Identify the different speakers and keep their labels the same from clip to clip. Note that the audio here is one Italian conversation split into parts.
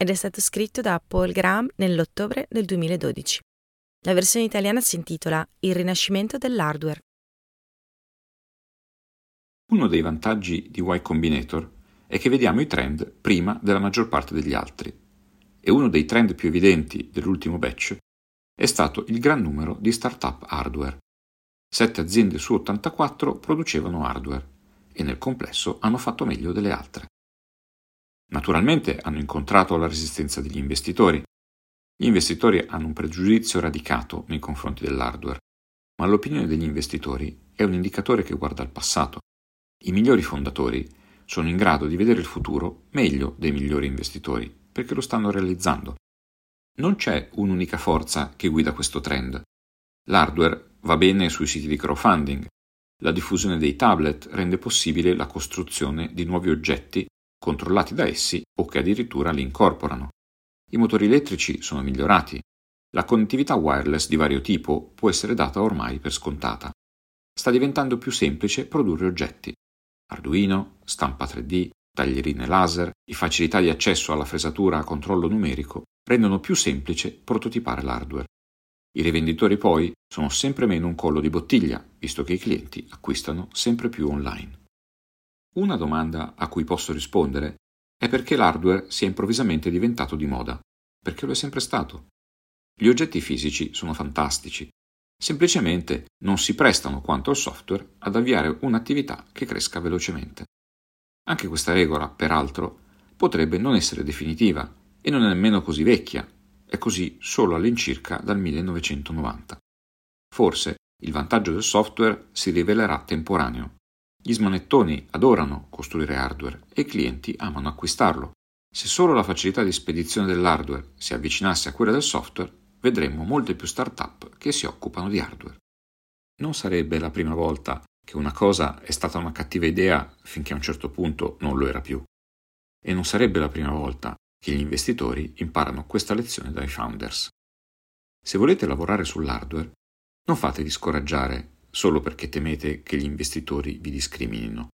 Speaker 1: ed è stato scritto da Paul Graham nell'ottobre del 2012. La versione italiana si intitola Il rinascimento dell'hardware.
Speaker 2: Uno dei vantaggi di Y Combinator è che vediamo i trend prima della maggior parte degli altri, e uno dei trend più evidenti dell'ultimo batch è stato il gran numero di start-up hardware. Sette aziende su 84 producevano hardware e nel complesso hanno fatto meglio delle altre. Naturalmente hanno incontrato la resistenza degli investitori. Gli investitori hanno un pregiudizio radicato nei confronti dell'hardware, ma l'opinione degli investitori è un indicatore che guarda al passato. I migliori fondatori sono in grado di vedere il futuro meglio dei migliori investitori, perché lo stanno realizzando. Non c'è un'unica forza che guida questo trend. L'hardware va bene sui siti di crowdfunding. La diffusione dei tablet rende possibile la costruzione di nuovi oggetti controllati da essi o che addirittura li incorporano. I motori elettrici sono migliorati. La connettività wireless di vario tipo può essere data ormai per scontata. Sta diventando più semplice produrre oggetti. Arduino, stampa 3D, taglierine laser e facilità di accesso alla fresatura a controllo numerico rendono più semplice prototipare l'hardware. I rivenditori poi sono sempre meno un collo di bottiglia, visto che i clienti acquistano sempre più online. Una domanda a cui posso rispondere è perché l'hardware sia improvvisamente diventato di moda, perché lo è sempre stato. Gli oggetti fisici sono fantastici, semplicemente non si prestano quanto il software ad avviare un'attività che cresca velocemente. Anche questa regola, peraltro, potrebbe non essere definitiva e non è nemmeno così vecchia, è così solo all'incirca dal 1990. Forse il vantaggio del software si rivelerà temporaneo, gli smanettoni adorano costruire hardware e i clienti amano acquistarlo. Se solo la facilità di spedizione dell'hardware si avvicinasse a quella del software, vedremmo molte più start-up che si occupano di hardware. Non sarebbe la prima volta che una cosa è stata una cattiva idea finché a un certo punto non lo era più. E non sarebbe la prima volta che gli investitori imparano questa lezione dai founders. Se volete lavorare sull'hardware, non fatevi scoraggiare solo perché temete che gli investitori vi discriminino.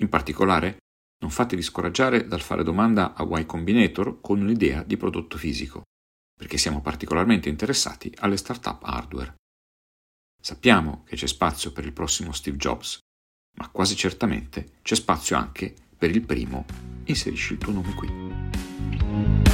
Speaker 2: In particolare, non fatevi scoraggiare dal fare domanda a Y Combinator con un'idea di prodotto fisico, perché siamo particolarmente interessati alle start-up hardware. Sappiamo che c'è spazio per il prossimo Steve Jobs, ma quasi certamente c'è spazio anche per il primo. Inserisci il tuo nome qui.